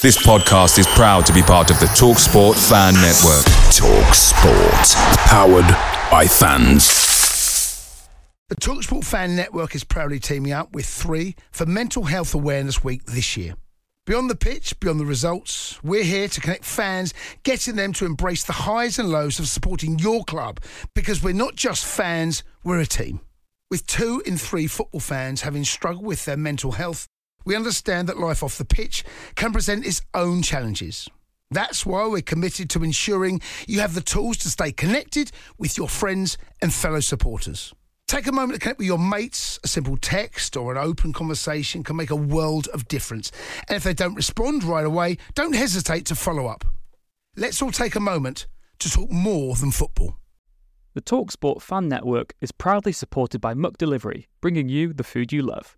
This podcast is proud to be part of the TalkSport Fan Network. TalkSport, powered by fans. The TalkSport Fan Network is proudly teaming up with three for Mental Health Awareness Week this year. Beyond the pitch, beyond the results, we're here to connect fans, getting them to embrace the highs and lows of supporting your club because we're not just fans, we're a team. With two in three football fans having struggled with their mental health, we understand that life off the pitch can present its own challenges. That's why we're committed to ensuring you have the tools to stay connected with your friends and fellow supporters. Take a moment to connect with your mates. A simple text or an open conversation can make a world of difference. And if they don't respond right away, don't hesitate to follow up. Let's all take a moment to talk more than football. The TalkSport Fan Network is proudly supported by McDelivery, bringing you the food you love.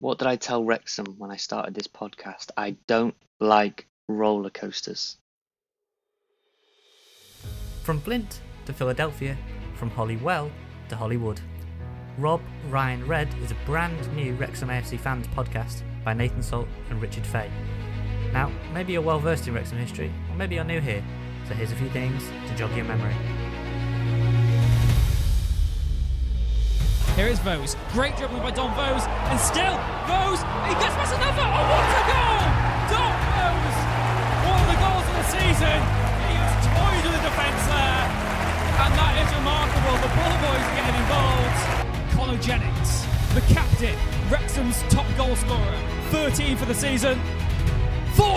what did I tell Wrexham when I started this podcast? I don't like roller coasters. From Flint to Philadelphia, from Holywell to Hollywood. Rob Ryan Red is a brand new Wrexham AFC fans podcast by Nathan Salt and Richard Fay. Now, maybe you're well versed in Wrexham history, or maybe you're new here, so here's a few things to jog your memory. Here is Vose. Great dribbling by Don Vose. And still, Vose, he gets past another. Oh, what a goal! Don Vose! One of the goals of the season. He has toyed with the defence there. And that is remarkable. The Bull Boys getting involved. Connor Jennings, the captain, Wrexham's top goal scorer. 13 for the season. 14!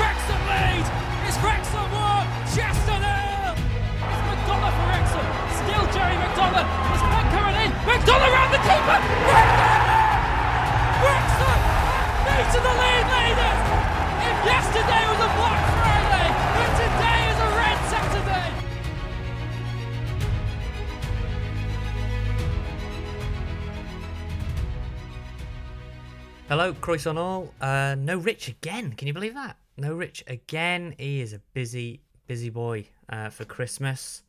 Wrexham lead! It's Wrexham 1, Chester nil! It's McDonagh for Wrexham. Still Jerry McDonagh. It's Ben coming in. Round the keeper. Wrexham! Wrexham! To the lead leaders! If yesterday was a Black Friday, then today is a Red Saturday! Hello, Croissant all. Uh, no Rich again. Can you believe that? No Rich again. He is a busy, busy boy uh, for Christmas.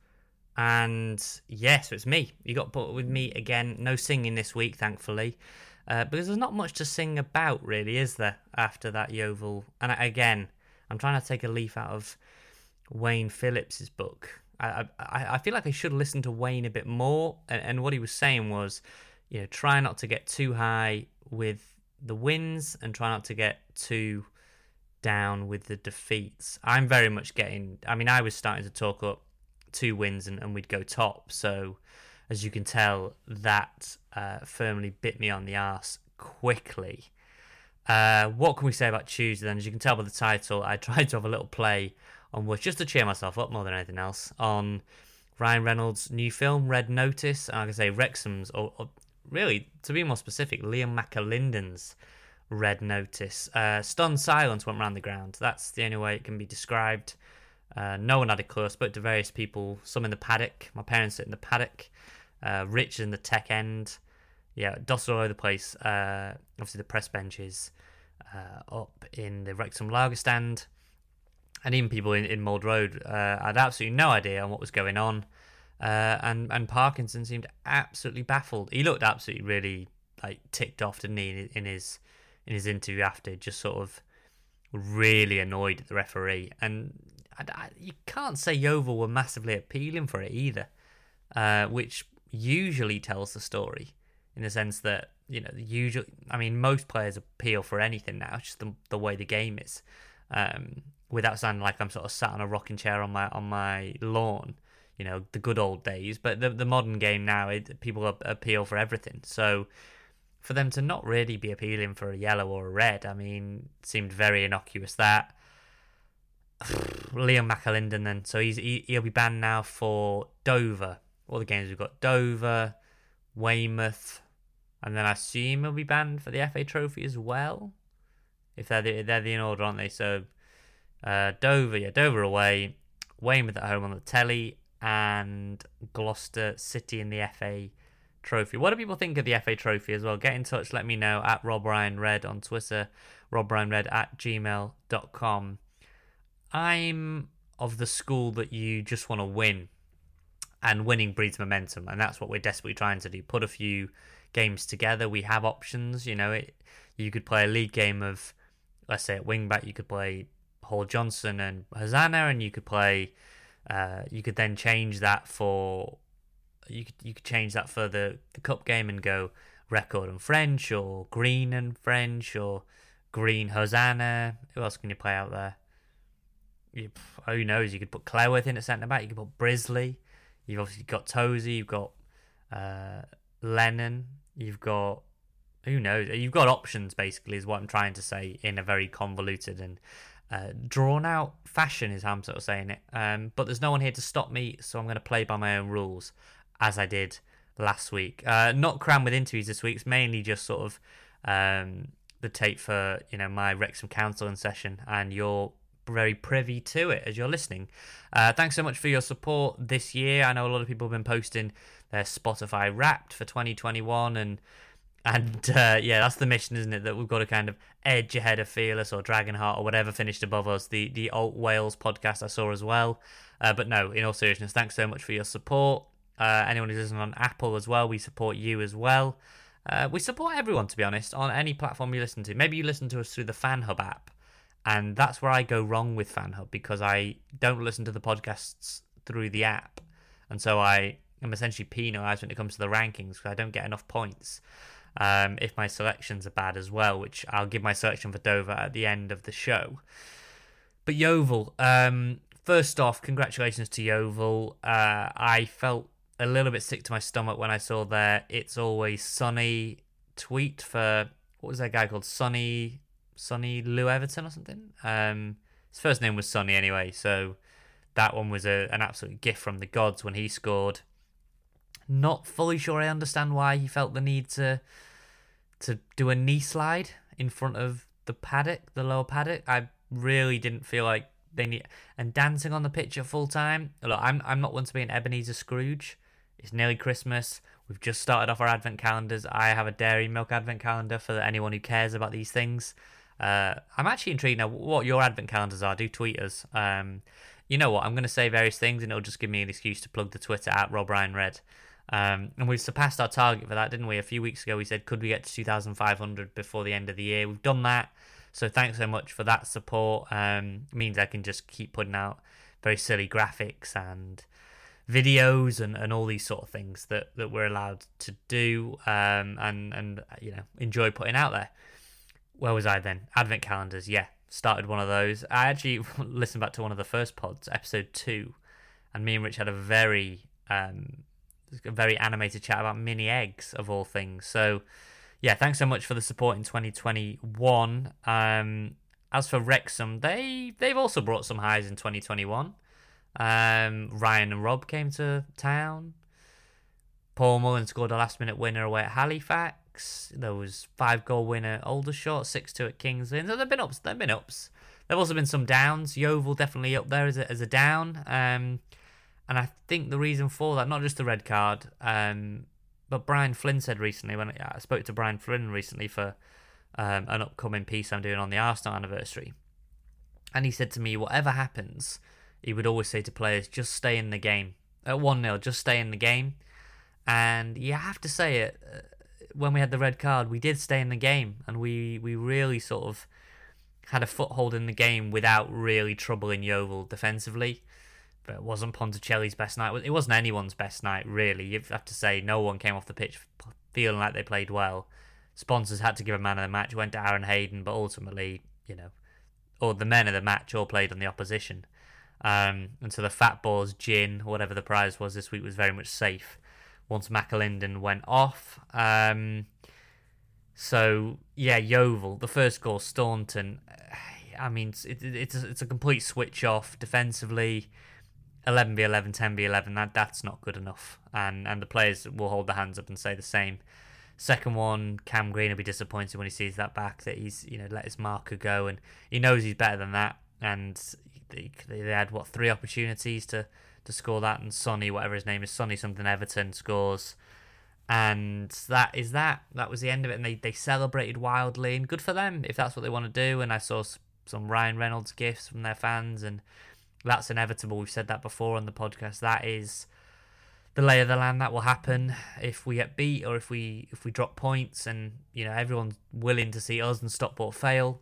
And yes, it's me. You got put with me again. No singing this week, thankfully. Uh, because there's not much to sing about, really, is there, after that Yeovil? And again, I'm trying to take a leaf out of Wayne Phillips's book. I, I, I feel like I should listen to Wayne a bit more. And, and what he was saying was, you know, try not to get too high with the wins and try not to get too down with the defeats. I'm very much getting. I mean, I was starting to talk up two wins and, and we'd go top. So, as you can tell, that uh, firmly bit me on the arse quickly. Uh, what can we say about Tuesday then? As you can tell by the title, I tried to have a little play on which just to cheer myself up more than anything else on Ryan Reynolds' new film Red Notice. And I can say Wrexham's, or, or really to be more specific, Liam McAlinden's Red Notice. Uh, stunned silence went round the ground. That's the only way it can be described. Uh, no one had a clue. I spoke to various people, some in the paddock. My parents sit in the paddock. Uh, Rich in the tech end. Yeah, dotted all over the place. Uh, obviously, the press benches uh, up in the Wrexham Lager stand. And even people in, in Mold Road uh, had absolutely no idea on what was going on. Uh, and, and Parkinson seemed absolutely baffled. He looked absolutely really like ticked off, didn't he, in his in his interview after, just sort of really annoyed at the referee. And I, I, you can't say Yeovil were massively appealing for it either, uh, which usually tells the story in the sense that you know usually I mean most players appeal for anything now, just the the way the game is. Um, without sounding like I'm sort of sat on a rocking chair on my on my lawn, you know, the good old days. But the the modern game now, it, people appeal for everything. So for them to not really be appealing for a yellow or a red, I mean, seemed very innocuous. That Liam McAlinden then, so he's he, he'll be banned now for Dover. All the games we've got Dover, Weymouth, and then I assume he'll be banned for the FA Trophy as well. If they're the, they're the in order, aren't they? So uh, Dover, yeah, Dover away, Weymouth at home on the telly, and Gloucester City in the FA Trophy. What do people think of the FA Trophy as well? Get in touch, let me know at Rob Ryan Red on Twitter, Rob Ryan Red at gmail.com. I'm of the school that you just want to win, and winning breeds momentum, and that's what we're desperately trying to do. Put a few games together. We have options, you know. It, you could play a league game of, let's say at wing back, you could play Hall Johnson and Hosannah, and you could play. Uh, you could then change that for you could you could change that for the, the cup game and go record and French or green and French or green Hosannah. Who else can you play out there? You, who knows? You could put Cleworth in at centre back. You could put Brisley. You've obviously got Tozy. You've got uh, Lennon. You've got who knows? You've got options basically, is what I'm trying to say in a very convoluted and uh, drawn out fashion, is how I'm sort of saying it. Um, but there's no one here to stop me, so I'm going to play by my own rules as I did last week. Uh, not crammed with interviews this week. It's mainly just sort of um, the tape for you know my Wrexham counselling session, and you're very privy to it as you're listening. Uh, thanks so much for your support this year. I know a lot of people have been posting their Spotify Wrapped for 2021, and and uh, yeah, that's the mission, isn't it? That we've got to kind of edge ahead of Fearless or Dragonheart or whatever finished above us. The the Alt Wales podcast I saw as well. Uh, but no, in all seriousness, thanks so much for your support. Uh, anyone who's listening on Apple as well, we support you as well. Uh, we support everyone, to be honest, on any platform you listen to. Maybe you listen to us through the FanHub app, and that's where I go wrong with FanHub because I don't listen to the podcasts through the app, and so I am essentially penalised when it comes to the rankings because I don't get enough points. Um, if my selections are bad as well, which I'll give my selection for Dover at the end of the show. But Yeovil, um, first off, congratulations to Yeovil. Uh, I felt a little bit sick to my stomach when I saw their "It's Always Sunny" tweet for what was that guy called Sonny Sonny Lou Everton or something. Um, his first name was Sonny anyway, so that one was a, an absolute gift from the gods when he scored. Not fully sure I understand why he felt the need to to do a knee slide in front of the paddock, the lower paddock. I really didn't feel like they need and dancing on the pitch at full time. Look, I'm I'm not one to be an Ebenezer Scrooge. It's nearly Christmas. We've just started off our advent calendars. I have a dairy milk advent calendar for anyone who cares about these things. Uh, I'm actually intrigued now what your advent calendars are. Do tweet us. Um, you know what? I'm going to say various things, and it'll just give me an excuse to plug the Twitter at Rob Ryan Red. Um, and we've surpassed our target for that, didn't we? A few weeks ago, we said could we get to 2,500 before the end of the year? We've done that. So thanks so much for that support. Um, means I can just keep putting out very silly graphics and videos and, and all these sort of things that, that we're allowed to do um, and and you know enjoy putting out there. Where was I then? Advent calendars, yeah, started one of those. I actually listened back to one of the first pods, episode two, and me and Rich had a very um, a very animated chat about mini eggs of all things. So yeah, thanks so much for the support in 2021. Um, as for Wrexham, they they've also brought some highs in 2021. Um, Ryan and Rob came to town. Paul Mullin scored a last minute winner away at Halifax. There was five goal winner Aldershot, six two at King's Lynn. So there've been ups. There've been ups. There've also been some downs. Yeovil definitely up there as a, as a down. Um, and I think the reason for that, not just the red card, um, but Brian Flynn said recently when I spoke to Brian Flynn recently for um, an upcoming piece I'm doing on the Arsenal anniversary, and he said to me, whatever happens, he would always say to players, just stay in the game. At 1 0, just stay in the game. And you have to say it, uh, when we had the red card, we did stay in the game and we, we really sort of had a foothold in the game without really troubling Yeovil defensively. But it wasn't Ponticelli's best night. It wasn't anyone's best night, really. You have to say no one came off the pitch feeling like they played well. Sponsors had to give a man of the match, went to Aaron Hayden, but ultimately, you know, or the men of the match all played on the opposition. Um, and so the Fat Balls gin, whatever the prize was this week, was very much safe once McAlinden went off. Um, so yeah, Yeovil, the first goal, Staunton. I mean, it, it's a, it's a complete switch off defensively. 11 v 11, 10 v 11. That that's not good enough, and and the players will hold their hands up and say the same. Second one, Cam Green will be disappointed when he sees that back that he's you know let his marker go, and he knows he's better than that, and they, they had what three opportunities to to score that, and Sonny, whatever his name is, Sonny something Everton scores, and that is that. That was the end of it, and they they celebrated wildly, and good for them if that's what they want to do. And I saw some Ryan Reynolds gifts from their fans, and that's inevitable. We've said that before on the podcast. That is the lay of the land that will happen if we get beat or if we if we drop points and you know everyone's willing to see us and Stockport fail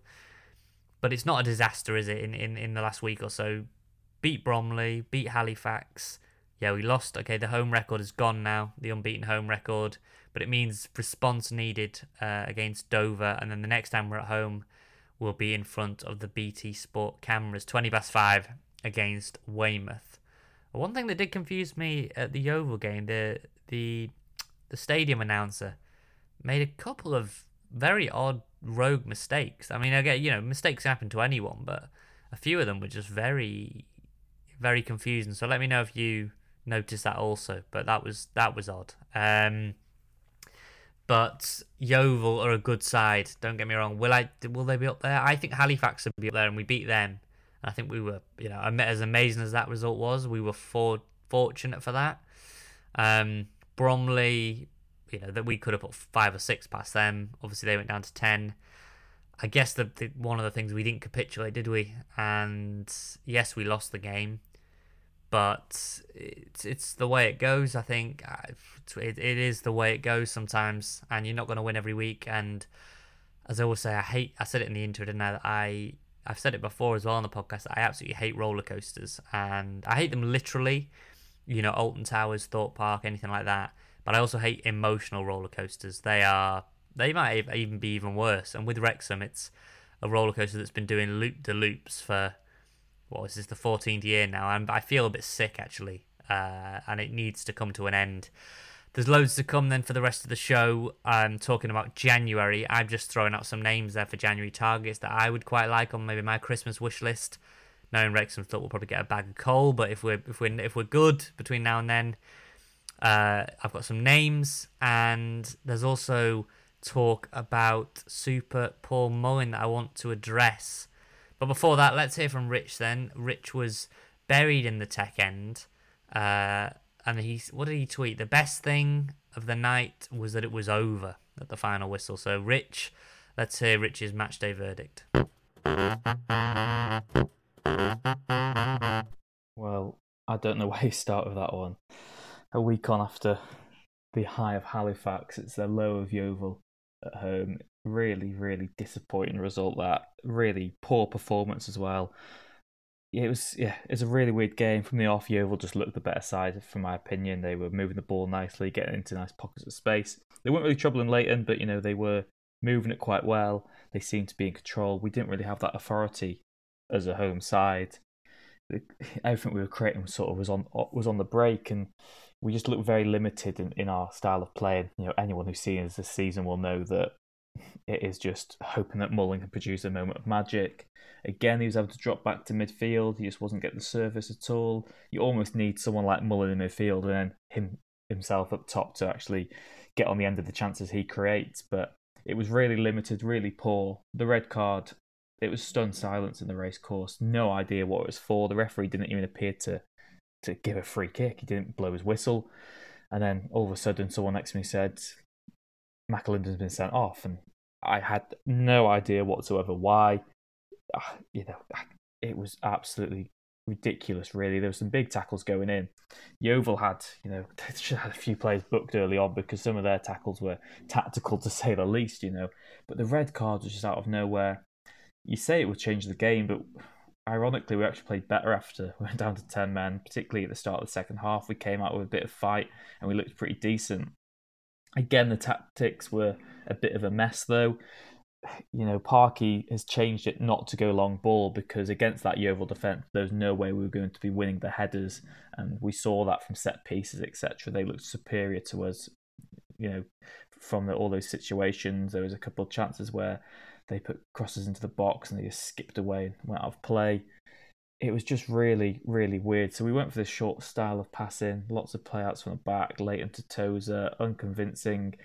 but it's not a disaster is it in, in, in the last week or so beat Bromley beat Halifax. Yeah we lost. Okay the home record is gone now the unbeaten home record but it means response needed uh, against Dover and then the next time we're at home we'll be in front of the BT Sport cameras. 20 past 5 against Weymouth. One thing that did confuse me at the Yeovil game, the the the stadium announcer made a couple of very odd rogue mistakes. I mean, I get you know mistakes happen to anyone, but a few of them were just very very confusing. So let me know if you noticed that also. But that was that was odd. Um, but Yeovil are a good side. Don't get me wrong. Will I? Will they be up there? I think Halifax will be up there, and we beat them. I think we were, you know, as amazing as that result was, we were for, fortunate for that. Um, Bromley, you know, that we could have put five or six past them. Obviously, they went down to ten. I guess the, the one of the things we didn't capitulate, did we? And yes, we lost the game, but it's it's the way it goes. I think uh, it, it is the way it goes sometimes, and you're not going to win every week. And as I always say, I hate. I said it in the intro, didn't I? I I've said it before as well on the podcast. I absolutely hate roller coasters, and I hate them literally. You know, Alton Towers, Thorpe Park, anything like that. But I also hate emotional roller coasters. They are they might even be even worse. And with Wrexham, it's a roller coaster that's been doing loop de loops for is this is the 14th year now, and I feel a bit sick actually, uh, and it needs to come to an end. There's loads to come then for the rest of the show. I'm talking about January. I'm just throwing out some names there for January targets that I would quite like on maybe my Christmas wish list. Knowing Wrexham thought we'll probably get a bag of coal, but if we're if we're if we're good between now and then, uh, I've got some names, and there's also talk about Super Paul Mullin that I want to address. But before that, let's hear from Rich. Then Rich was buried in the tech end. Uh, and he what did he tweet? The best thing of the night was that it was over at the final whistle. So, Rich, let's hear Rich's match day verdict. Well, I don't know where you start with that one. A week on after the high of Halifax, it's the low of Yeovil at home. Really, really disappointing result. That really poor performance as well it was yeah, it's a really weird game. From the off, Yeovil just looked the better side, from my opinion. They were moving the ball nicely, getting into nice pockets of space. They weren't really troubling Lainton, but you know they were moving it quite well. They seemed to be in control. We didn't really have that authority as a home side. Everything we were creating was sort of was on was on the break, and we just looked very limited in, in our style of playing. You know, anyone who's seen us this season will know that it is just hoping that Mullin can produce a moment of magic. Again, he was able to drop back to midfield. He just wasn't getting the service at all. You almost need someone like Mullin in midfield and then him himself up top to actually get on the end of the chances he creates. But it was really limited, really poor. The red card, it was stunned silence in the race course. No idea what it was for. The referee didn't even appear to to give a free kick. He didn't blow his whistle. And then all of a sudden, someone next to me said, McAlinden's been sent off, and I had no idea whatsoever why. Uh, you know, it was absolutely ridiculous. Really, there were some big tackles going in. Yeovil had, you know, they had a few players booked early on because some of their tackles were tactical to say the least. You know, but the red card was just out of nowhere. You say it would change the game, but ironically, we actually played better after we went down to ten men. Particularly at the start of the second half, we came out with a bit of fight and we looked pretty decent. Again, the tactics were a bit of a mess, though. You know, Parky has changed it not to go long ball because against that Yeovil defence, there's no way we were going to be winning the headers, and we saw that from set pieces, etc. They looked superior to us. You know, from the, all those situations, there was a couple of chances where they put crosses into the box and they just skipped away and went out of play it was just really, really weird. So we went for this short style of passing, lots of playouts from the back, late into Tozer, uh, unconvincing.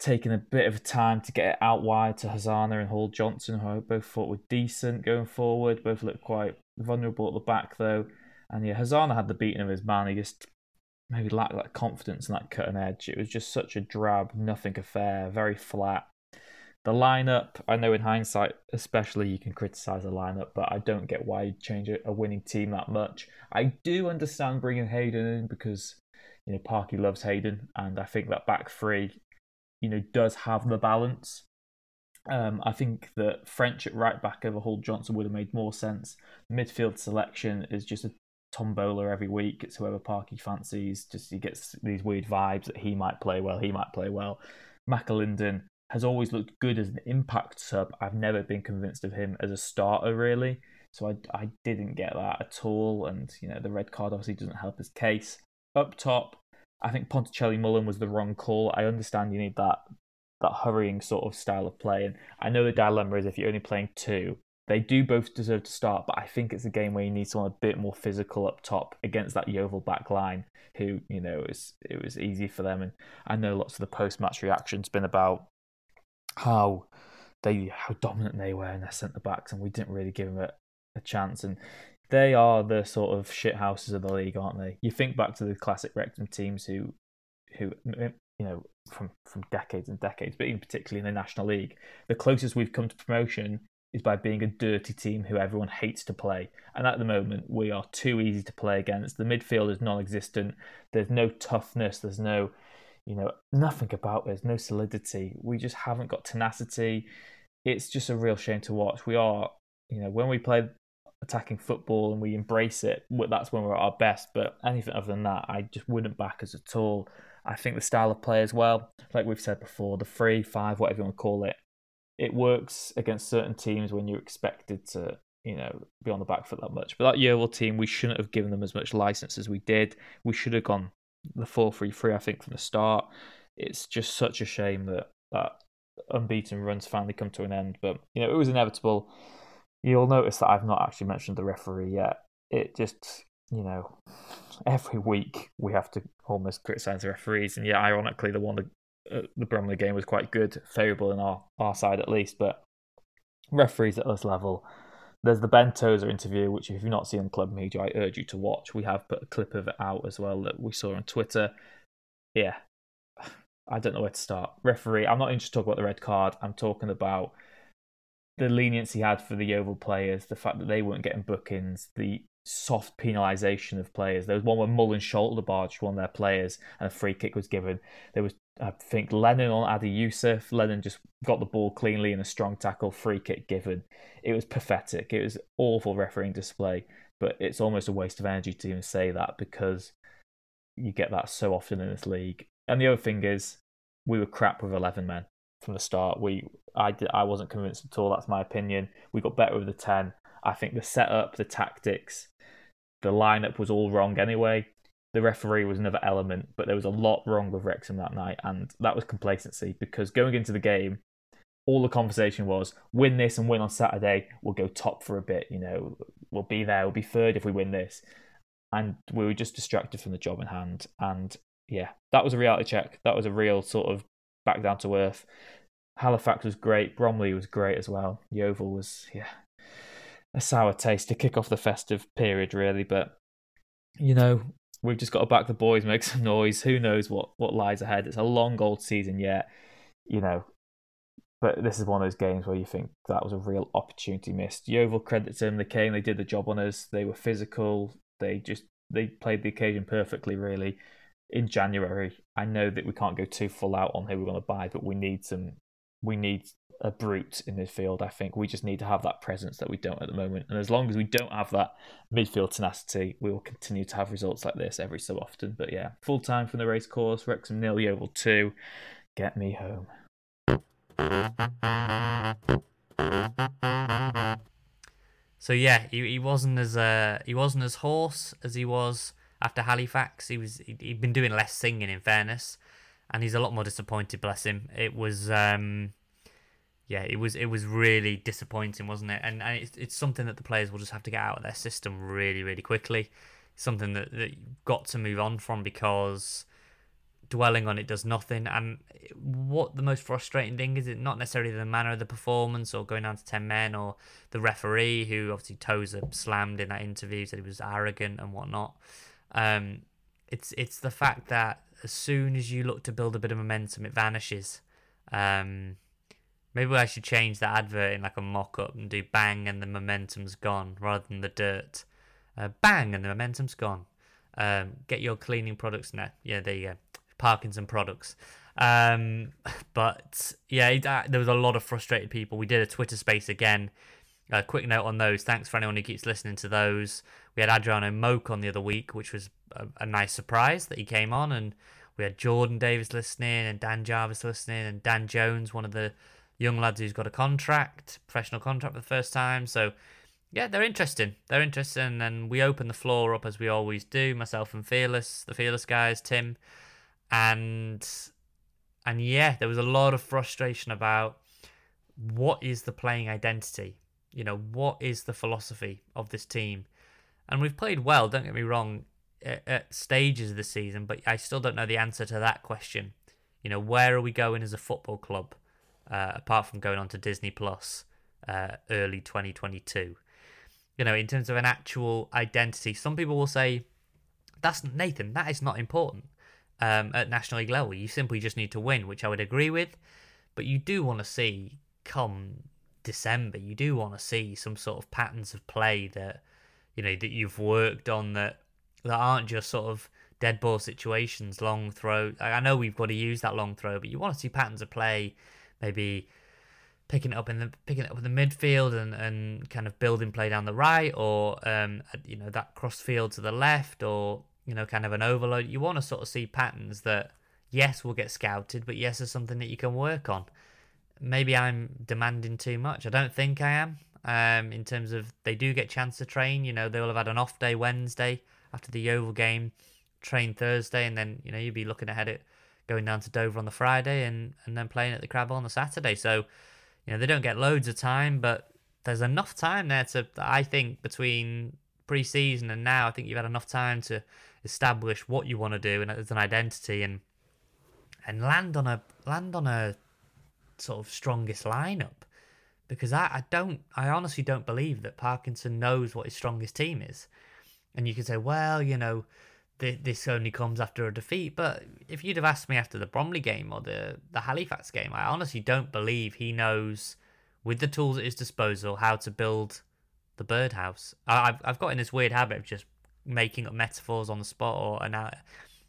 taking a bit of time to get it out wide to Hosannah and Hall Johnson, who I both thought were decent going forward. Both looked quite vulnerable at the back though. And yeah, Hosannah had the beating of his man. He just maybe lacked that confidence and that cutting edge. It was just such a drab, nothing affair, very flat. The lineup, I know in hindsight, especially you can criticize the lineup, but I don't get why you change a winning team that much. I do understand bringing Hayden in because you know Parky loves Hayden, and I think that back three, you know, does have the balance. Um, I think that French at right back over Hall Johnson would have made more sense. Midfield selection is just a tombola every week. It's whoever Parky fancies. Just he gets these weird vibes that he might play well, he might play well. McAlinden has always looked good as an impact sub. I've never been convinced of him as a starter really. So I, I didn't get that at all. And, you know, the red card obviously doesn't help his case. Up top, I think Ponticelli Mullin was the wrong call. I understand you need that that hurrying sort of style of play. And I know the dilemma is if you're only playing two, they do both deserve to start, but I think it's a game where you need someone a bit more physical up top against that Yeovil back line, who you know is it was easy for them. And I know lots of the post match reactions been about how they how dominant they were in their centre backs, and we didn't really give them a, a chance. And they are the sort of shit houses of the league, aren't they? You think back to the classic Wrexham teams who who you know from from decades and decades, but in particularly in the National League, the closest we've come to promotion is by being a dirty team who everyone hates to play. And at the moment, we are too easy to play against. The midfield is non-existent. There's no toughness. There's no, you know, nothing about There's no solidity. We just haven't got tenacity. It's just a real shame to watch. We are, you know, when we play attacking football and we embrace it, that's when we're at our best. But anything other than that, I just wouldn't back us at all. I think the style of play as well, like we've said before, the three, five, whatever you want to call it, it works against certain teams when you're expected to, you know, be on the back foot that much. But that Yeovil team, we shouldn't have given them as much license as we did. We should have gone the 4 3 3, I think, from the start. It's just such a shame that that unbeaten runs finally come to an end. But, you know, it was inevitable. You'll notice that I've not actually mentioned the referee yet. It just, you know, every week we have to almost criticise the referees. And yeah, ironically, the one that uh, the Bromley game was quite good, favourable in our, our side at least. But referees at this level, there's the Ben Tozer interview, which if you've not seen on Club Media, I urge you to watch. We have put a clip of it out as well that we saw on Twitter. Yeah, I don't know where to start. Referee, I'm not interested to talk about the red card. I'm talking about the leniency he had for the Yeovil players, the fact that they weren't getting bookings, the soft penalisation of players. There was one where Mullin shoulder barged one of their players and a free kick was given. There was I think Lennon on Adi Yussuf. Lennon just got the ball cleanly in a strong tackle, free kick given. It was pathetic. It was awful refereeing display, but it's almost a waste of energy to even say that because you get that so often in this league. And the other thing is, we were crap with 11 men from the start. We, I, I wasn't convinced at all. That's my opinion. We got better with the 10. I think the setup, the tactics, the lineup was all wrong anyway the referee was another element, but there was a lot wrong with Wrexham that night, and that was complacency because going into the game, all the conversation was win this and win on Saturday, we'll go top for a bit, you know, we'll be there, we'll be third if we win this. And we were just distracted from the job in hand. And yeah, that was a reality check. That was a real sort of back down to earth. Halifax was great, Bromley was great as well. Yeovil was, yeah, a sour taste to kick off the festive period, really. But you know, we've just got to back the boys, make some noise. Who knows what what lies ahead? It's a long old season yet, you know. But this is one of those games where you think that was a real opportunity missed. Yeovil credits them. They came. They did the job on us. They were physical. They just they played the occasion perfectly. Really, in January, I know that we can't go too full out on who we're going to buy, but we need some. We need a brute in midfield. I think we just need to have that presence that we don't at the moment. And as long as we don't have that midfield tenacity, we will continue to have results like this every so often. But yeah, full time from the race course, Wrexham nil, Yeovil two. Get me home. So yeah, he, he wasn't as uh, he wasn't as hoarse as he was after Halifax. He was he'd been doing less singing, in fairness, and he's a lot more disappointed. Bless him. It was um, yeah, it was it was really disappointing, wasn't it? And, and it's, it's something that the players will just have to get out of their system really, really quickly. something that, that you've got to move on from because dwelling on it does nothing. And what the most frustrating thing is, it not necessarily the manner of the performance or going down to ten men or the referee who obviously Tozer slammed in that interview said he was arrogant and whatnot. Um, it's it's the fact that as soon as you look to build a bit of momentum, it vanishes. Um, maybe I should change that advert in like a mock-up and do bang and the momentum's gone rather than the dirt. Uh, bang and the momentum's gone. Um, get your cleaning products now. Yeah, there you go. Parkinson products. Um, but yeah, it, uh, there was a lot of frustrated people. We did a Twitter space again. A quick note on those. Thanks for anyone who keeps listening to those. We had Adriano Moke on the other week, which was a, a nice surprise that he came on, and we had Jordan Davies listening, and Dan Jarvis listening, and Dan Jones, one of the young lads who's got a contract, professional contract for the first time. So yeah, they're interesting. They're interesting, and we open the floor up as we always do. Myself and Fearless, the Fearless guys, Tim, and and yeah, there was a lot of frustration about what is the playing identity. You know, what is the philosophy of this team? And we've played well. Don't get me wrong, at, at stages of the season, but I still don't know the answer to that question. You know, where are we going as a football club? Uh, apart from going on to Disney Plus uh, early 2022 you know, in terms of an actual identity. Some people will say, that's Nathan, that is not important um, at National League level. You simply just need to win, which I would agree with. But you do want to see, come December, you do want to see some sort of patterns of play that, you know, that you've worked on that, that aren't just sort of dead ball situations, long throw. I know we've got to use that long throw, but you want to see patterns of play, maybe picking it up in the picking it up in the midfield and, and kind of building play down the right or um you know that cross field to the left or you know kind of an overload. You want to sort of see patterns that yes will get scouted but yes is something that you can work on. Maybe i'm demanding too much. I don't think i am um in terms of they do get chance to train. You know they will have had an off day wednesday after the Yeovil game train thursday and then you know you'd be looking ahead at going down to dover on the friday and and then playing at the crab on the saturday so you know, they don't get loads of time, but there's enough time there to, I think, between pre-season and now, I think you've had enough time to establish what you want to do and as an identity and and land on a land on a sort of strongest lineup because I, I don't I honestly don't believe that Parkinson knows what his strongest team is. And you can say, well, you know, this only comes after a defeat. But if you'd have asked me after the Bromley game or the, the Halifax game, I honestly don't believe he knows, with the tools at his disposal, how to build the birdhouse. I've, I've got in this weird habit of just making up metaphors on the spot, or and I,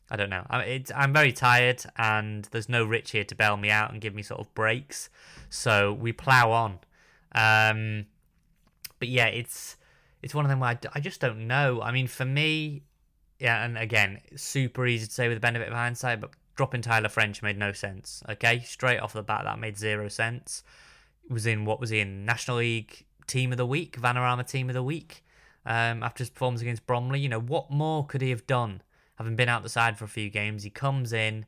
I don't know. I, I'm very tired, and there's no Rich here to bail me out and give me sort of breaks. So we plow on. Um, but yeah, it's it's one of them where I, I just don't know. I mean, for me, yeah, and again, super easy to say with the benefit of hindsight, but dropping Tyler French made no sense. Okay, straight off the bat, that made zero sense. It was in what was he in National League Team of the Week, Vanarama Team of the Week. Um, after his performance against Bromley, you know what more could he have done? Having been out the side for a few games, he comes in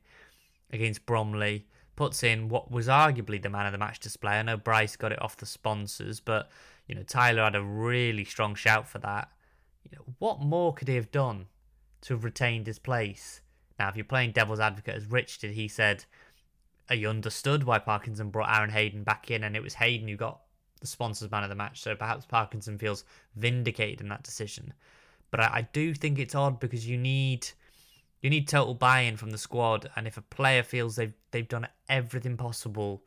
against Bromley, puts in what was arguably the man of the match display. I know Bryce got it off the sponsors, but you know Tyler had a really strong shout for that. You know what more could he have done to have retained his place. Now, if you're playing devil's advocate as Rich did, he said he understood why Parkinson brought Aaron Hayden back in, and it was Hayden who got the sponsors man of the match. So perhaps Parkinson feels vindicated in that decision. But I, I do think it's odd because you need you need total buy-in from the squad, and if a player feels they've they've done everything possible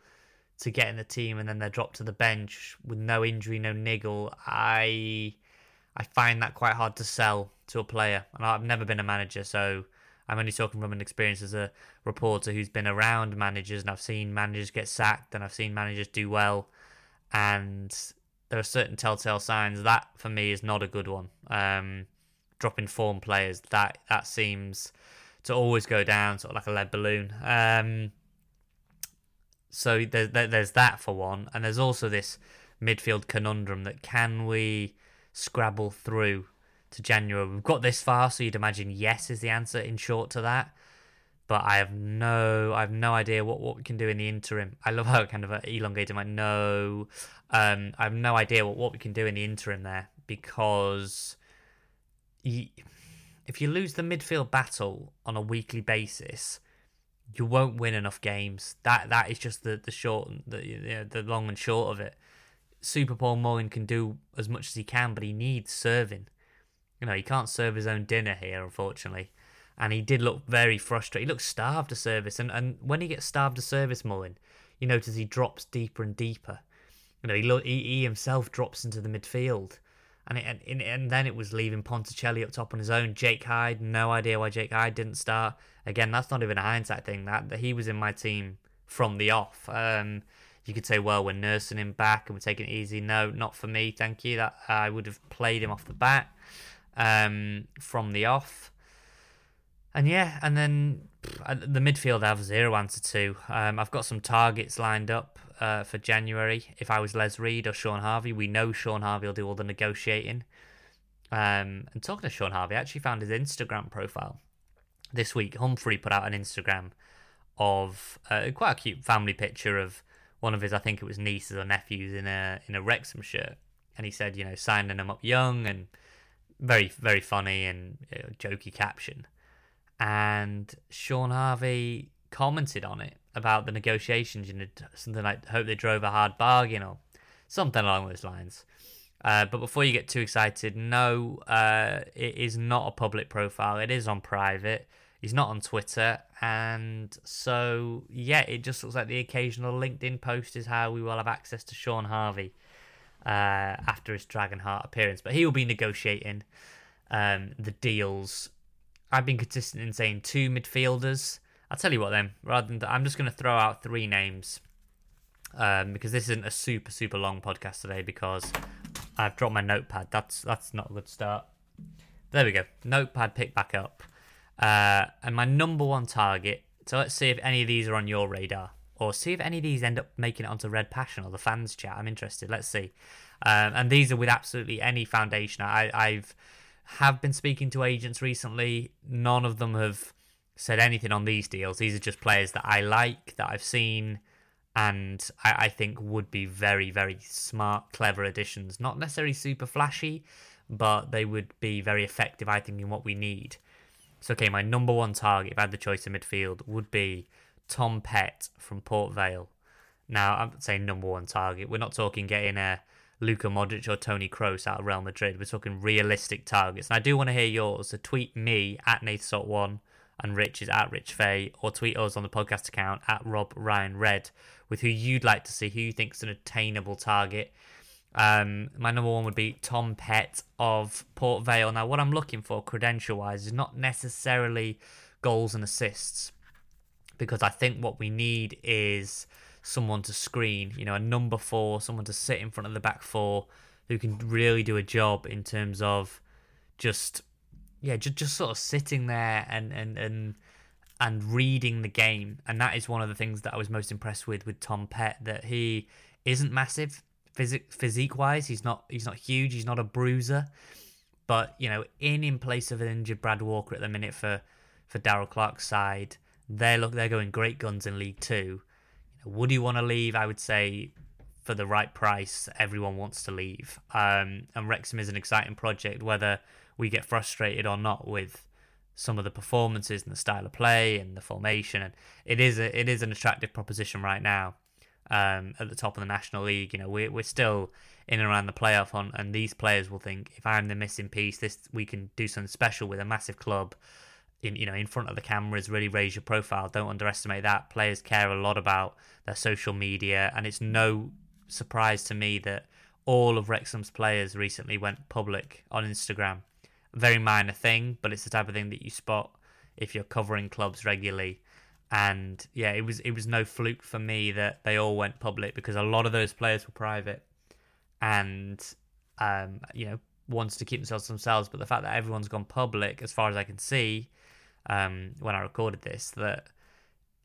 to get in the team and then they're dropped to the bench with no injury, no niggle, I I find that quite hard to sell to a player. And I've never been a manager, so I'm only talking from an experience as a reporter who's been around managers and I've seen managers get sacked and I've seen managers do well. And there are certain telltale signs that for me is not a good one. Um, dropping form players that that seems to always go down sort of like a lead balloon. Um, so there's there's that for one, and there's also this midfield conundrum that can we scrabble through to January. We've got this far, so you'd imagine yes is the answer in short to that. But I have no, I have no idea what, what we can do in the interim. I love how kind of elongated my no. Um, I have no idea what, what we can do in the interim there because you, if you lose the midfield battle on a weekly basis, you won't win enough games. That that is just the the short the you know, the long and short of it. Super Paul Mullin can do as much as he can, but he needs serving. You know, he can't serve his own dinner here, unfortunately. And he did look very frustrated. He looked starved of service, and, and when he gets starved of service, Mullin, you notice he drops deeper and deeper. You know, he, lo- he, he himself drops into the midfield. And, it, and and then it was leaving Ponticelli up top on his own. Jake Hyde, no idea why Jake Hyde didn't start. Again, that's not even a hindsight thing. That, that he was in my team from the off. Um, you could say, well, we're nursing him back and we're taking it easy. No, not for me, thank you. That I would have played him off the bat, um, from the off. And yeah, and then the midfield I have zero answer to. Um, I've got some targets lined up uh, for January. If I was Les Reed or Shaun Harvey, we know Shaun Harvey will do all the negotiating. Um, and talking to Shaun Harvey, I actually found his Instagram profile this week. Humphrey put out an Instagram of uh, quite a cute family picture of one of his, I think it was nieces or nephews in a in a Wrexham shirt, and he said, you know, signing them up young and very very funny and know, jokey caption. And Shaun Harvey commented on it about the negotiations, you know, something like hope they drove a hard bargain or something along those lines. Uh, but before you get too excited, no, uh, it is not a public profile. It is on private. He's not on Twitter, and so yeah, it just looks like the occasional LinkedIn post is how we will have access to Shaun Harvey uh, after his Dragonheart appearance. But he will be negotiating um, the deals. I've been consistent in saying two midfielders. I'll tell you what then, rather than I'm just going to throw out three names um, because this isn't a super super long podcast today because I've dropped my notepad. That's that's not a good start. There we go. Notepad pick back up. Uh, and my number one target. So let's see if any of these are on your radar, or see if any of these end up making it onto Red Passion or the fans chat. I'm interested. Let's see. Um, and these are with absolutely any foundation. I, I've have been speaking to agents recently. None of them have said anything on these deals. These are just players that I like, that I've seen, and I, I think would be very, very smart, clever additions. Not necessarily super flashy, but they would be very effective, I think, in what we need. So, okay, my number one target, if I had the choice in midfield, would be Tom Pett from Port Vale. Now, I'm saying number one target. We're not talking getting a Luka Modric or Toni Kroos out of Real Madrid. We're talking realistic targets. And I do want to hear yours. So tweet me at NathSalt1 and Rich is at Rich Fay, or tweet us on the podcast account at Rob Ryan Red with who you'd like to see, who you think's an attainable target. Um, my number one would be Tom Pett of Port Vale. Now, what I'm looking for credential wise is not necessarily goals and assists, because I think what we need is someone to screen, you know, a number four, someone to sit in front of the back four who can really do a job in terms of just, yeah, just, just sort of sitting there and, and, and, and reading the game. And that is one of the things that I was most impressed with with Tom Pett, that he isn't massive physique physique wise. He's not he's not huge. He's not a bruiser, but you know, in in place of an injured Brad Walker at the minute for for Darrell Clarke's side, they look they're going great guns in League Two. Would you want to leave? I would say for the right price, everyone wants to leave. Um, and Wrexham is an exciting project, whether we get frustrated or not with some of the performances and the style of play and the formation. And it is a, it is an attractive proposition right now um, at the top of the National League. You know, we're, we're still in and around the playoff on, and these players will think if I'm the missing piece, this we can do something special with a massive club. In you know, in front of the cameras, really raise your profile. Don't underestimate that. Players care a lot about their social media, and it's no surprise to me that all of Wrexham's players recently went public on Instagram. Very minor thing, but it's the type of thing that you spot if you're covering clubs regularly and yeah, it was it was no fluke for me that they all went public because a lot of those players were private, and um, you know wants to keep themselves to themselves. But the fact that everyone's gone public, as far as I can see, um, when I recorded this, that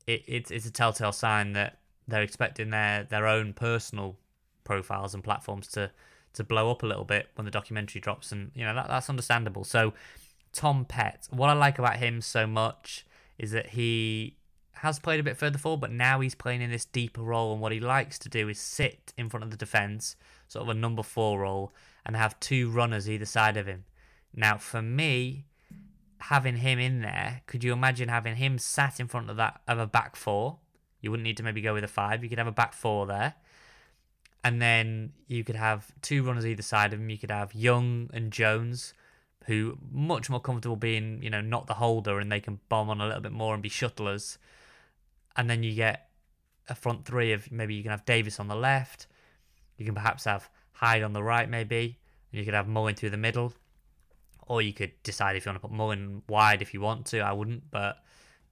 it, it's it's a telltale sign that they're expecting their their own personal profiles and platforms to to blow up a little bit when the documentary drops, and you know that that's understandable. So Tom Pett, what I like about him so much is that he has played a bit further forward, but now he's playing in this deeper role. And what he likes to do is sit in front of the defence, sort of a number four role, and have two runners either side of him. Now, for me, having him in there, could you imagine having him sat in front of that of a back four? You wouldn't need to maybe go with a five. You could have a back four there. And then you could have two runners either side of him. You could have Young and Jones, who much more comfortable being, you know, not the holder and they can bomb on a little bit more and be shuttlers. And then you get a front three of maybe you can have Davies on the left. You can perhaps have Hyde on the right, maybe. And you could have Mullin through the middle. Or you could decide if you want to put Mullin wide if you want to. I wouldn't, but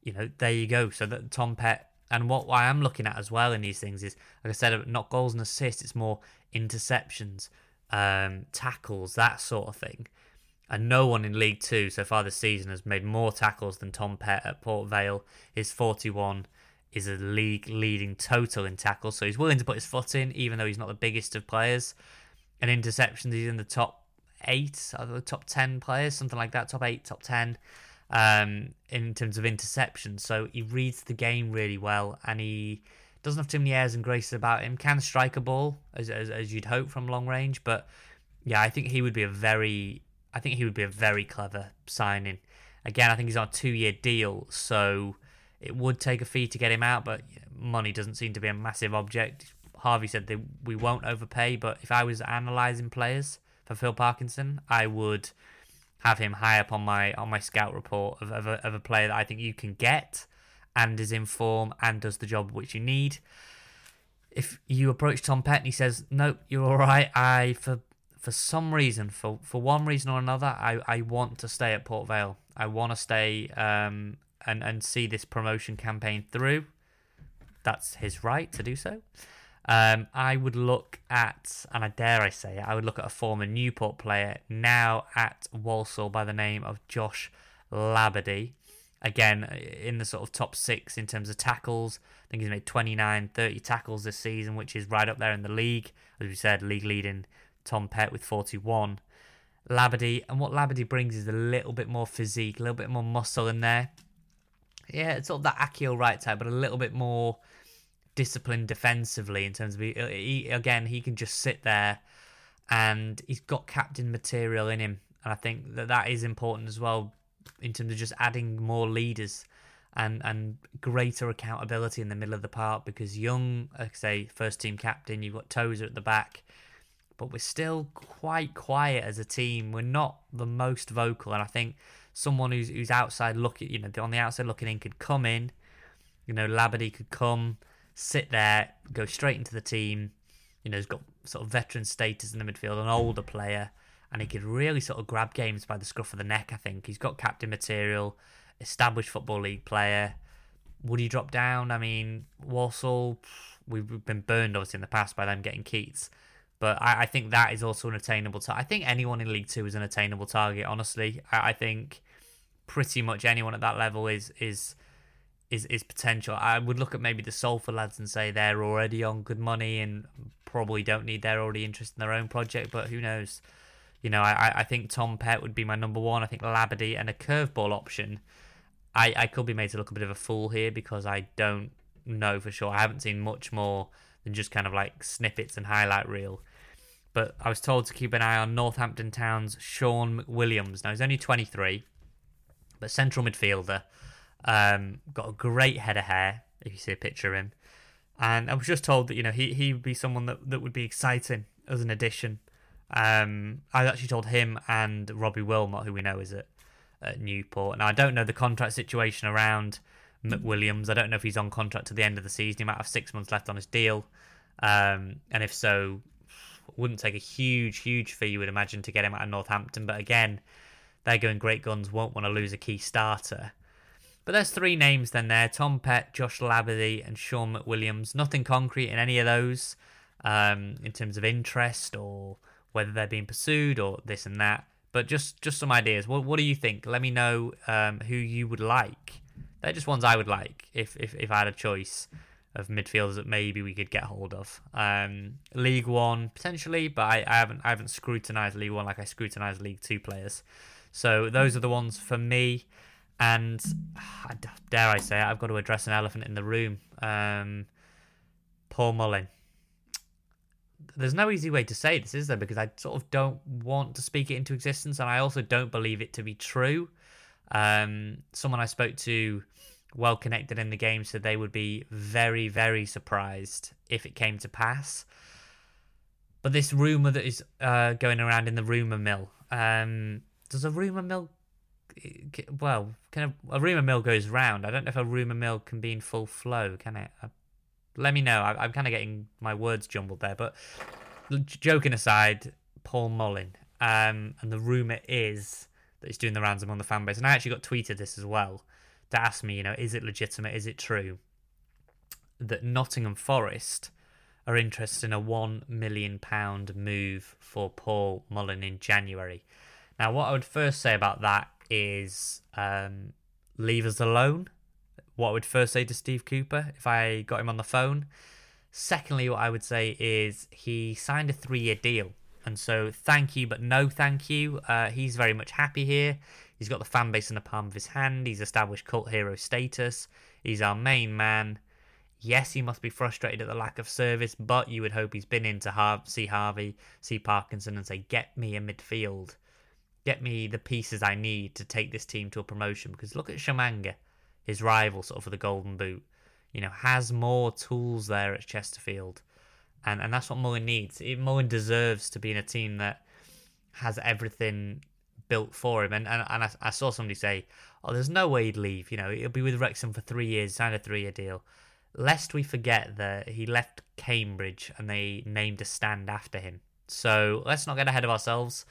you know, there you go. So that Tom Pett and what I am looking at as well in these things is, like I said, not goals and assists. It's more interceptions, um, tackles, that sort of thing. And no one in League Two so far this season has made more tackles than Tom Pett at Port Vale. His 41 is a league leading total in tackles, so he's willing to put his foot in, even though he's not the biggest of players. And interceptions, he's in the top eight, the top 10 players, something like that, top eight, top 10 um, in terms of interceptions. So he reads the game really well, and he doesn't have too many airs and graces about him. Can strike a ball as, as as you'd hope from long range, but yeah, I think he would be a very, I think he would be a very clever signing. Again, I think he's on a two-year deal, so it would take a fee to get him out, but money doesn't seem to be a massive object. Harvey said that we won't overpay, but if I was analysing players for Phil Parkinson, I would have him high up on my on my scout report of, of, a, of a player that I think you can get and is in form and does the job which you need. If you approach Tom Pett and he says, Nope, you're alright, I for for some reason, for, for one reason or another, I, I want to stay at Port Vale. I want to stay um, and, and see this promotion campaign through. That's his right to do so. Um, I would look at, and I dare I say it, I would look at a former Newport player now at Walsall by the name of Josh Labadie. Again, in the sort of top six in terms of tackles. I think he's made 29, 30 tackles this season, which is right up there in the league. As we said, league leading Tom Pett with 41. Labadie, and what Labadie brings is a little bit more physique, a little bit more muscle in there. Yeah, it's sort of that Akil Wright type, but a little bit more disciplined defensively in terms of he, he, again he can just sit there and he's got captain material in him. And I think that that is important as well in terms of just adding more leaders and and greater accountability in the middle of the park because Young like I say first team captain you've got Tozer at the back but we're still quite quiet as a team. We're not the most vocal. And I think someone who's who's outside looking you know on the outside looking in could come in you know Labadie could come sit there, go straight into the team. You know, he's got sort of veteran status in the midfield, an older player, and he could really sort of grab games by the scruff of the neck. I think he's got captain material, established football league player. Would he drop down? I mean, Walsall, we've been burned obviously in the past by them getting Keates, but I, I think that is also an attainable. target. I think anyone in League Two is an attainable target. Honestly, I, I think pretty much anyone at that level is is is is potential. I would look at maybe the Salford lads and say they're already on good money and probably don't need. They're already interested in their own project, but who knows? You know, I I think Tom Pett would be my number one. I think Labadie and a curveball option. I I could be made to look a bit of a fool here because I don't know for sure. I haven't seen much more than just kind of like snippets and highlight reel. But I was told to keep an eye on Northampton Town's Shaun McWilliams. Now he's only 23, but central midfielder. Um, got a great head of hair, if you see a picture of him. And I was just told that, you know, he, he would be someone that, that would be exciting as an addition. Um, I actually told him and Robbie Willmott, who we know is at, at Newport. Now, I don't know the contract situation around McWilliams. I don't know if he's on contract to the end of the season. He might have six months left on his deal. Um, and if so, wouldn't take a huge, huge fee, you would imagine, to get him out of Northampton. But again, they're going great guns, won't want to lose a key starter. But there's three names then there Tom Pett, Josh Labadie, and Shaun McWilliams. Nothing concrete in any of those um, in terms of interest or whether they're being pursued or this and that. But just just some ideas. What what do you think? Let me know um, who you would like. They're just ones I would like if, if, if I had a choice of midfielders that maybe we could get hold of. Um, League One potentially, but I, I haven't I haven't scrutinised League One like I scrutinised League Two players. So those are the ones for me. And dare I say it, I've got to address an elephant in the room. Um, Paul Mullin. There's no easy way to say this, is there? Because I sort of don't want to speak it into existence, and I also don't believe it to be true. Um, someone I spoke to, well connected in the game, said they would be very, very surprised if it came to pass. But this rumor that is uh, going around in the rumor mill, um, does a rumor mill? Well, kind of a rumor mill goes round. I don't know if a rumor mill can be in full flow, can it? Uh, let me know. I, am kind of getting my words jumbled there, but joking aside, Paul Mullin, um, and the rumor is that he's doing the rounds among the fan base, and I actually got tweeted this as well to ask me, you know, is it legitimate? Is it true that Nottingham Forest are interested in a one million pound move for Paul Mullin in January? Now, what I would first say about that is um, leave us alone. What I would first say to Steve Cooper if I got him on the phone. Secondly, what I would say is he signed a three year deal. And so, thank you, but no thank you. Uh, he's very much happy here. He's got the fan base in the palm of his hand. He's established cult hero status. He's our main man. Yes, he must be frustrated at the lack of service, but you would hope he's been in to Har- see Harvey, see Parkinson, and say, Get me a midfield. Get me the pieces I need to take this team to a promotion. Because look at Tshimanga, his rival, sort of for the Golden Boot. You know, has more tools there at Chesterfield and and that's what Mullin needs. Mullin deserves to be in a team that has everything built for him. And and, and I, I, saw somebody say, "Oh, there's no way he'd leave. You know, he'll be with Wrexham for three years, signed a three-year deal." Lest we forget that he left Cambridge and they named a stand after him. So let's not get ahead of ourselves.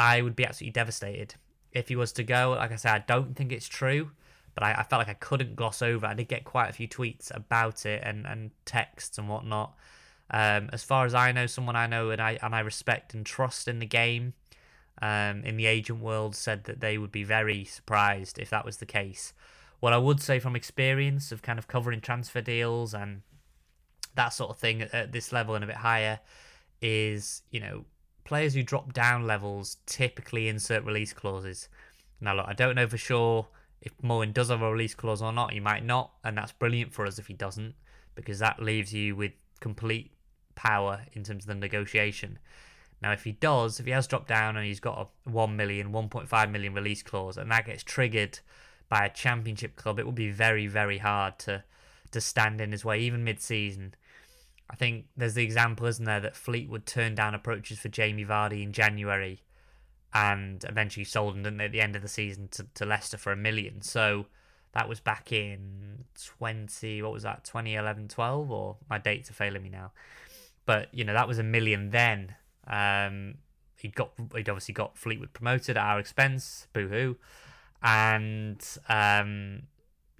I would be absolutely devastated if he was to go. Like I said, I don't think it's true, but I, I felt like I couldn't gloss over. I did get quite a few tweets about it and, and texts and whatnot. Um, as far as I know, someone I know and I and I respect and trust in the game, um, in the agent world, said that they would be very surprised if that was the case. What I would say from experience of kind of covering transfer deals and that sort of thing at, at this level and a bit higher is, you know, players who drop down levels typically insert release clauses. Now, look, I don't know for sure if Mullin does have a release clause or not. He might not, and that's brilliant for us if he doesn't, because that leaves you with complete power in terms of the negotiation. Now, if he does, if he has dropped down and he's got a 1 million, 1.5 million release clause, and that gets triggered by a championship club, it will be very, very hard to, to stand in his way, even mid season. I think there's the example, isn't there, that Fleetwood turned down approaches for Jamie Vardy in January and eventually sold him didn't they, at the end of the season to, to Leicester for a million. So that was back in 20, what was that, 2011 12? Or my dates are failing me now but you know that was a million then. Um, he got he'd obviously got Fleetwood promoted at our expense, boohoo, and um,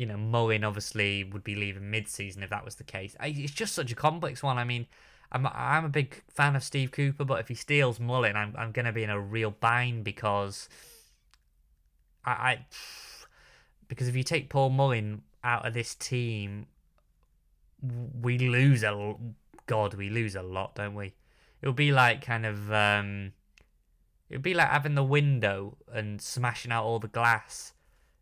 you know Mullin obviously would be leaving mid-season if that was the case. It's just such a complex one. I mean, I'm I'm a big fan of Steve Cooper, but if he steals Mullin, I'm I'm gonna be in a real bind because I, I because if you take Paul Mullin out of this team, we lose a God, we lose a lot, don't we? It would be like kind of um, it would be like having the window and smashing out all the glass.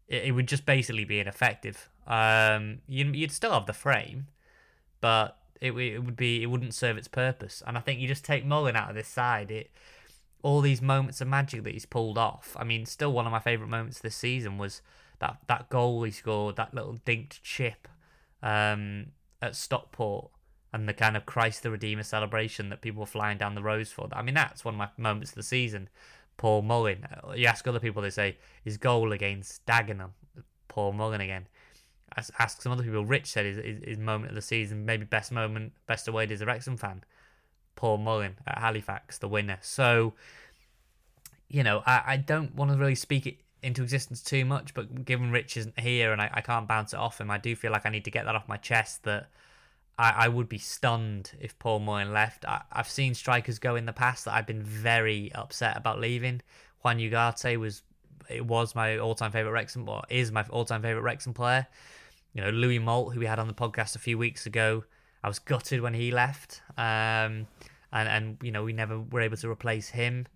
It, it would just basically be ineffective. Um, you, you'd still have the frame, but it it would be it wouldn't serve its purpose. And I think you just take Mullin out of this side. It all these moments of magic that he's pulled off. I mean, still one of my favourite moments this season was that that goal he scored, that little dinked chip um, at Stockport and the kind of Christ the Redeemer celebration that people were flying down the roads for. I mean, that's one of my moments of the season. Paul Mullin. You ask other people, they say his goal against Dagenham. Paul Mullin again. Ask some other people. Rich said his, his, his moment of the season, maybe best moment, best away as a Wrexham fan. Paul Mullin at Halifax, the winner. So, you know, I, I don't want to really speak it into existence too much, but given Rich isn't here and I, I can't bounce it off him, I do feel like I need to get that off my chest that I, I would be stunned if Paul Mullin left. I, have seen strikers go in the past that I've been very upset about leaving. Juan Ugarte was it was my all time favourite Wrexham or is my all time favourite Wrexham player. You know, Louis Moult, who we had on the podcast a few weeks ago, I was gutted when he left. Um, and, and you know, we never were able to replace him.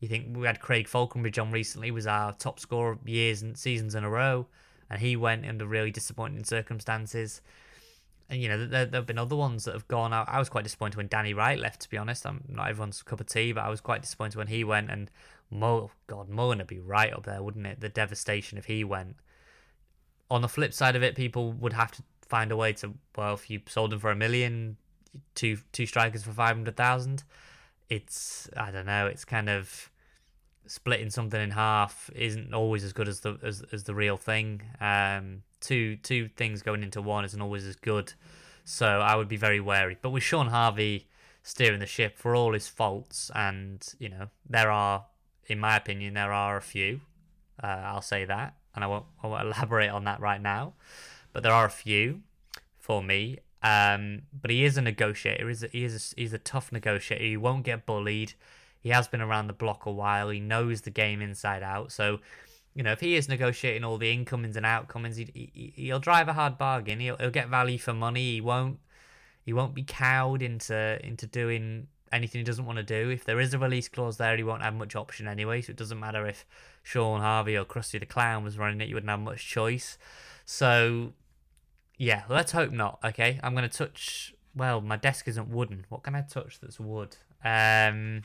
You think we had Craig Faulconbridge on recently, was our top scorer years and seasons in a row, and he went under really disappointing circumstances. And you know, there, there have been other ones that have gone out. I was quite disappointed when Danny Wright left. To be honest, I'm not everyone's cup of tea, but I was quite disappointed when he went. And Mo, God, Mullin would be right up there, wouldn't it? The devastation if he went. On the flip side of it, people would have to find a way to. Well, if you sold him for a million, two two strikers for five hundred thousand, it's I don't know. It's kind of splitting something in half isn't always as good as the as, as the real thing. Um, two two things going into one isn't always as good. So I would be very wary. But with Shaun Harvey steering the ship for all his faults, and you know there are, in my opinion, there are a few. Uh, I'll say that, and I won't, I won't elaborate on that right now. But there are a few for me. Um, but he is a negotiator. He's a, he is a, he's a tough negotiator. He won't get bullied. He has been around the block a while. He knows the game inside out. So you know, if he is negotiating all the incomings and outcomings, he, he, will drive a hard bargain. He'll, he'll get value for money. He won't he won't be cowed into into doing anything he doesn't want to do. If there is a release clause there, he won't have much option anyway. So it doesn't matter if Shaun Harvey or Krusty the Clown was running it; you wouldn't have much choice. So yeah, let's hope not. Okay, I'm gonna touch. Well, my desk isn't wooden. What can I touch that's wood? Um,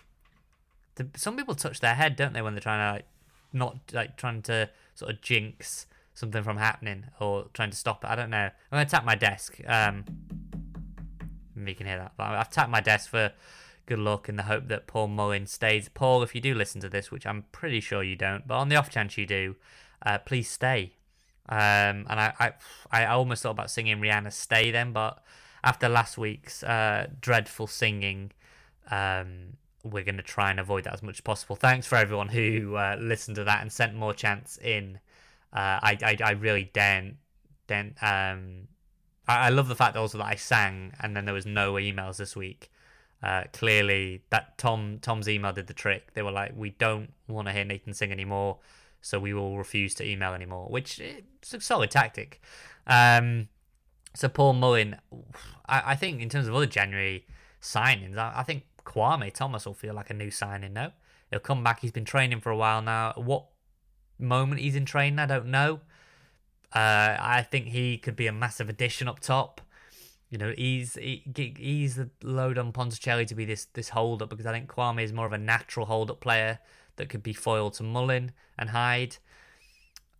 the, some people touch their head, don't they, when they're trying to like not like trying to sort of jinx something from happening or trying to stop it. I don't know. I'm gonna tap my desk. Um, you can hear that. But I've tapped my desk for good luck in the hope that Paul Mullin stays. Paul, if you do listen to this, which I'm pretty sure you don't, but on the off chance you do, uh, please stay. Um, and I, I, I almost thought about singing Rihanna "Stay" then, but after last week's uh, dreadful singing, um, we're going to try and avoid that as much as possible. Thanks for everyone who uh, listened to that and sent more chants in. Uh, I, I, I really don't, don't, um, I, I love the fact also that I sang and then there was no emails this week. Uh, clearly, that Tom Tom's email did the trick. They were like, "We don't want to hear Nathan sing anymore, so we will refuse to email anymore," which is a solid tactic. Um, so Paul Mullin, I, I think in terms of other January signings, I, I think Kwame Thomas will feel like a new signing now. He'll come back. He's been training for a while now. what moment he's in training, I don't know. Uh, I think he could be a massive addition up top. You know, he's he, he's the load on Ponticelli to be this this hold up because I think Kwame is more of a natural hold up player that could be foiled to Mullin and Hyde.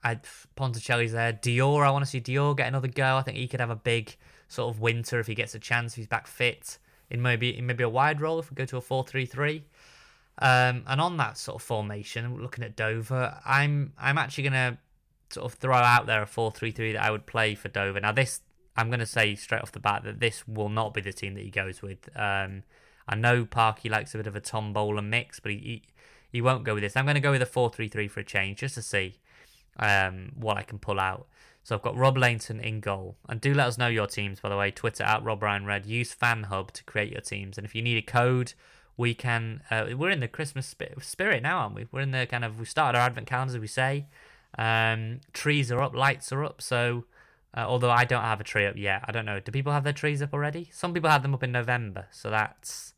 I Ponticelli's there. Dior, I want to see Dior get another go. I think he could have a big sort of winter if he gets a chance. If he's back fit in maybe in maybe a wide role if we go to a four three three. Um, and on that sort of formation, looking at Dover, I'm I'm actually gonna sort of throw out there a four three three that I would play for Dover. Now this I'm gonna say straight off the bat that this will not be the team that he goes with. Um, I know Parky likes a bit of a Tom Bowler mix, but he, he, he won't go with this. I'm gonna go with a four three three for a change just to see um, what I can pull out. So I've got Rob Lainton in goal. And do let us know your teams, by the way. Twitter at Rob Ryan Red. Use FanHub to create your teams. And if you need a code, we can. Uh, we're in the Christmas spirit now, aren't we? We're in the kind of. We started our advent calendars, we say. Um, trees are up, lights are up. So, uh, although I don't have a tree up yet, I don't know. Do people have their trees up already? Some people have them up in November. So that's.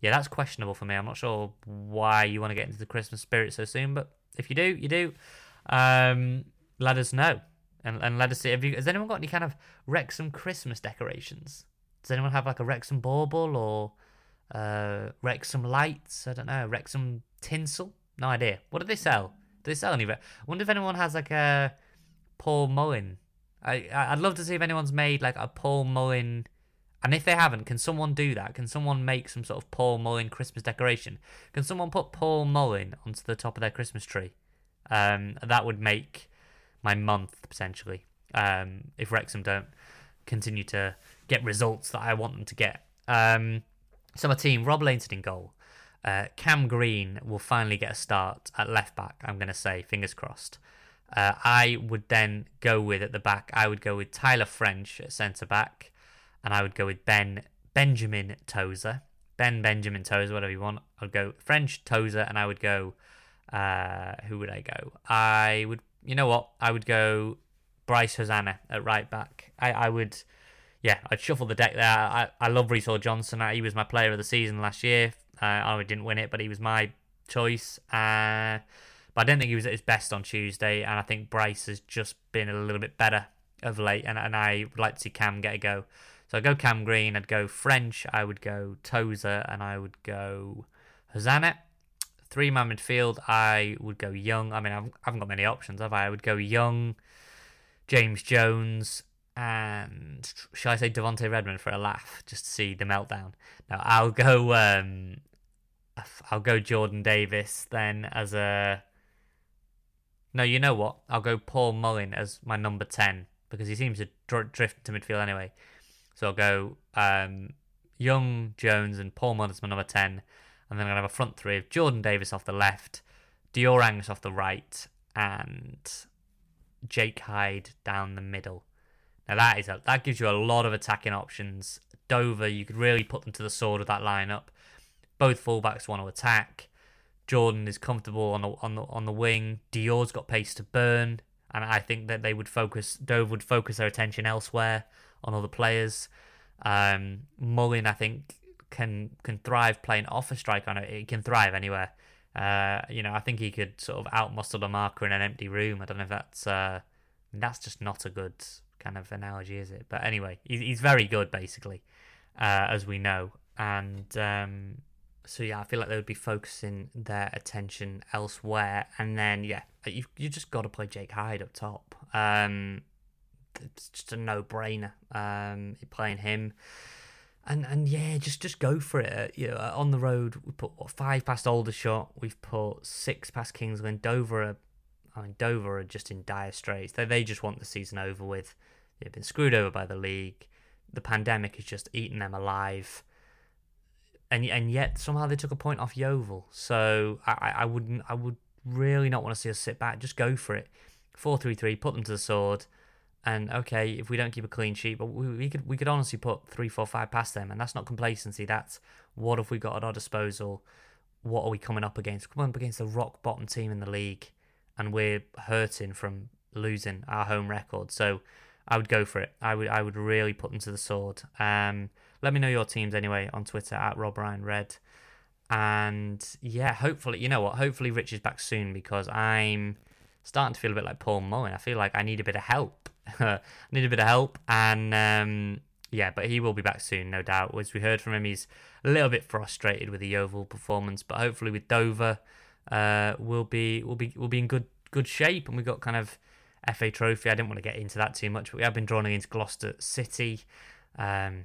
Yeah, that's questionable for me. I'm not sure why you want to get into the Christmas spirit so soon, but if you do, you do. Um, let us know and, and let us see. Have you, has anyone got any kind of Wrexham Christmas decorations? Does anyone have like a Wrexham bauble or uh, Wrexham lights? I don't know. Wrexham tinsel? No idea. What do they sell? Do they sell any? I wonder if anyone has like a Paul Mullin. I I'd love to see if anyone's made like a Paul Mullin. And if they haven't, can someone do that? Can someone make some sort of Paul Mullin Christmas decoration? Can someone put Paul Mullin onto the top of their Christmas tree? Um, that would make my month potentially. Um, if Wrexham don't continue to get results that I want them to get. Um, so my team, Rob Lainton in goal. Uh, Cam Green will finally get a start at left back. I'm going to say, fingers crossed. Uh, I would then go with at the back. I would go with Tyler French at centre back, and I would go with Ben Benjamin Tozer. Ben Benjamin Tozer, whatever you want. I'd go French Tozer, and I would go. Uh, who would I go? I would you know what? I would go Bryce Hosannah at right back. I, I would, yeah, I'd shuffle the deck there. I, I love Reece Johnson. He was my player of the season last year. Uh, I didn't win it, but he was my choice. Uh, but I don't think he was at his best on Tuesday, and I think Bryce has just been a little bit better of late, and, and I would like to see Cam get a go. So I'd go Cam Green, I'd go French, I would go Tozer, and I would go Hosannah. Three man midfield, I would go Young. I mean, I haven't got many options, have I? I would go Young, James Jones, and shall I say Devonte Redmond for a laugh, just to see the meltdown. Now I'll go. Um, I'll go Jordan Davies then as a. No, you know what? I'll go Paul Mullin as my number ten because he seems to drift to midfield anyway. So I'll go um, Young, Jones, and Paul Mullin as my number ten, and then I'm gonna have a front three of Jordan Davies off the left, Dior Angus off the right, and Jake Hyde down the middle. Now that is a, that gives you a lot of attacking options. Dover, you could really put them to the sword with that lineup. Both fullbacks want to attack. Jordan is comfortable on the on the on the wing. Dior's got pace to burn, and I think that they would focus. Dover would focus their attention elsewhere on other players. Um, Mullin, I think, can can thrive playing off a strike On it, he can thrive anywhere. Uh, you know, I think he could sort of outmuscle a marker in an empty room. I don't know if that's uh, that's just not a good kind of analogy, is it? But anyway, he's, he's very good, basically, uh, as we know. And um, so, yeah, I feel like they would be focusing their attention elsewhere. And then, yeah, you you just got to play Jake Hyde up top. Um, it's just a no brainer. Um, playing him. And, and yeah, just just go for it. You know, uh, on the road, we put what, five past Aldershot. We've put six past King's Lynn. Dover are I mean, Dover are just in dire straits. They they just want the season over with. They've been screwed over by the league. The pandemic has just eaten them alive. And and yet somehow they took a point off Yeovil. So I, I wouldn't I would really not want to see us sit back. Just go for it. Four three three. Put them to the sword. And okay, if we don't keep a clean sheet, but we, we could we could honestly put three, four, five past them, and that's not complacency. That's what have we got at our disposal? What are we coming up against? Come up against the rock bottom team in the league, and we're hurting from losing our home record. So I would go for it. I would I would really put them to the sword. Um, let me know your teams anyway on Twitter at Rob Ryan Red. And yeah, hopefully you know what. Hopefully Rich is back soon because I'm starting to feel a bit like Paul Mullin. I feel like I need a bit of help. Need a bit of help, and um, yeah, but he will be back soon, no doubt. As we heard from him, he's a little bit frustrated with the Yeovil performance, but hopefully with Dover, uh, we'll be we'll be we'll be in good good shape, and we got kind of FA Trophy. I didn't want to get into that too much, but we have been drawn against Gloucester City. Um,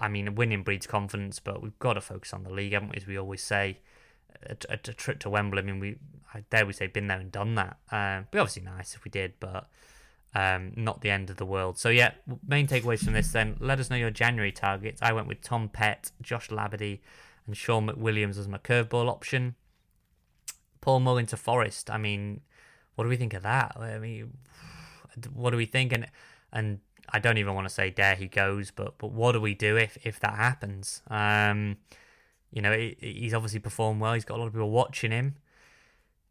I mean, winning breeds confidence, but we've got to focus on the league, haven't we? As we always say, a, a, a trip to Wembley. I mean, we I dare we say been there and done that. Um, be obviously nice if we did, but um, not the end of the world. So yeah, main takeaways from this then. Let us know your January targets. I went with Tom Pett, Josh Labadie, and Shaun McWilliams as my curveball option. Paul Mullin to Forest. I mean, what do we think of that? I mean, what do we think? And and I don't even want to say there he goes, but but what do we do if if that happens? Um, you know, he, he's obviously performed well. He's got a lot of people watching him.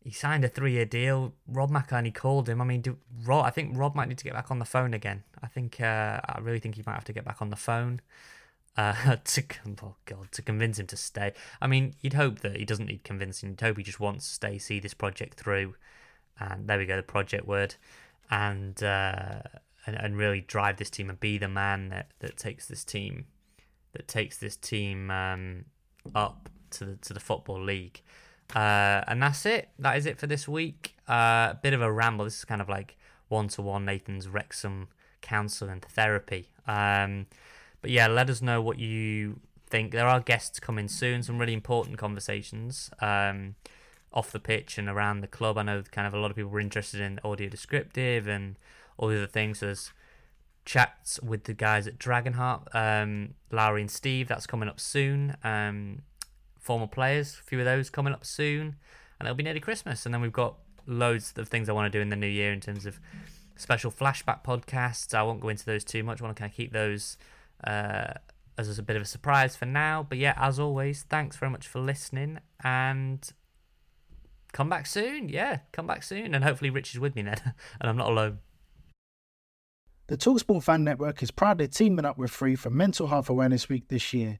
He signed a three-year deal. Rob McElhenney called him. I mean, do, Rob, I think Rob might need to get back on the phone again. I think uh, I really think he might have to get back on the phone uh, to oh god to convince him to stay. I mean, you'd hope that he doesn't need convincing. You'd hope he just wants to stay, see this project through and there we go, the project word, and uh, and, and really drive this team and be the man that, that takes this team that takes this team um, up to the to the football league. Uh, and that's it. That is it for this week. A uh, bit of a ramble. This is kind of like one to one Nathan's Wrexham counsel and therapy. Um, but yeah, let us know what you think. There are guests coming soon. Some really important conversations. Um, off the pitch and around the club. I know kind of a lot of people were interested in audio descriptive and all the other things. There's chats with the guys at Dragonheart, um, Lowry and Steve. That's coming up soon. Um, former players, a few of those coming up soon, and it'll be nearly Christmas. And then we've got loads of things I want to do in the new year in terms of special flashback podcasts. I won't go into those too much. I want to kind of keep those. Uh, as a bit of a surprise for now. But yeah, as always, thanks very much for listening, and come back soon. Yeah, come back soon. And hopefully Rich is with me then and I'm not alone. The Talksport Fan Network is proudly teaming up with Free for Mental Health Awareness Week this year.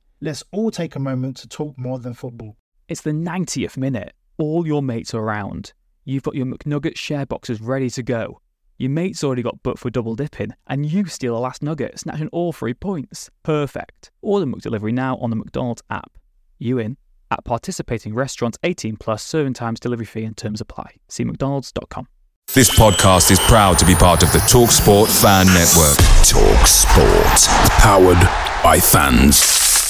Let's all take a moment to talk more than football. It's the 90th minute. All your mates are around. You've got your McNugget share boxes ready to go. Your mate's already got booked for double dipping, and you steal a last nugget, snatching all three points. Perfect. Order McDelivery now on the McDonald's app. You in? At participating restaurants 18 plus serving times, delivery fee and terms apply. See McDonald's.com. This podcast is proud to be part of the TalkSport Fan Network. Talk Sport. Powered by fans.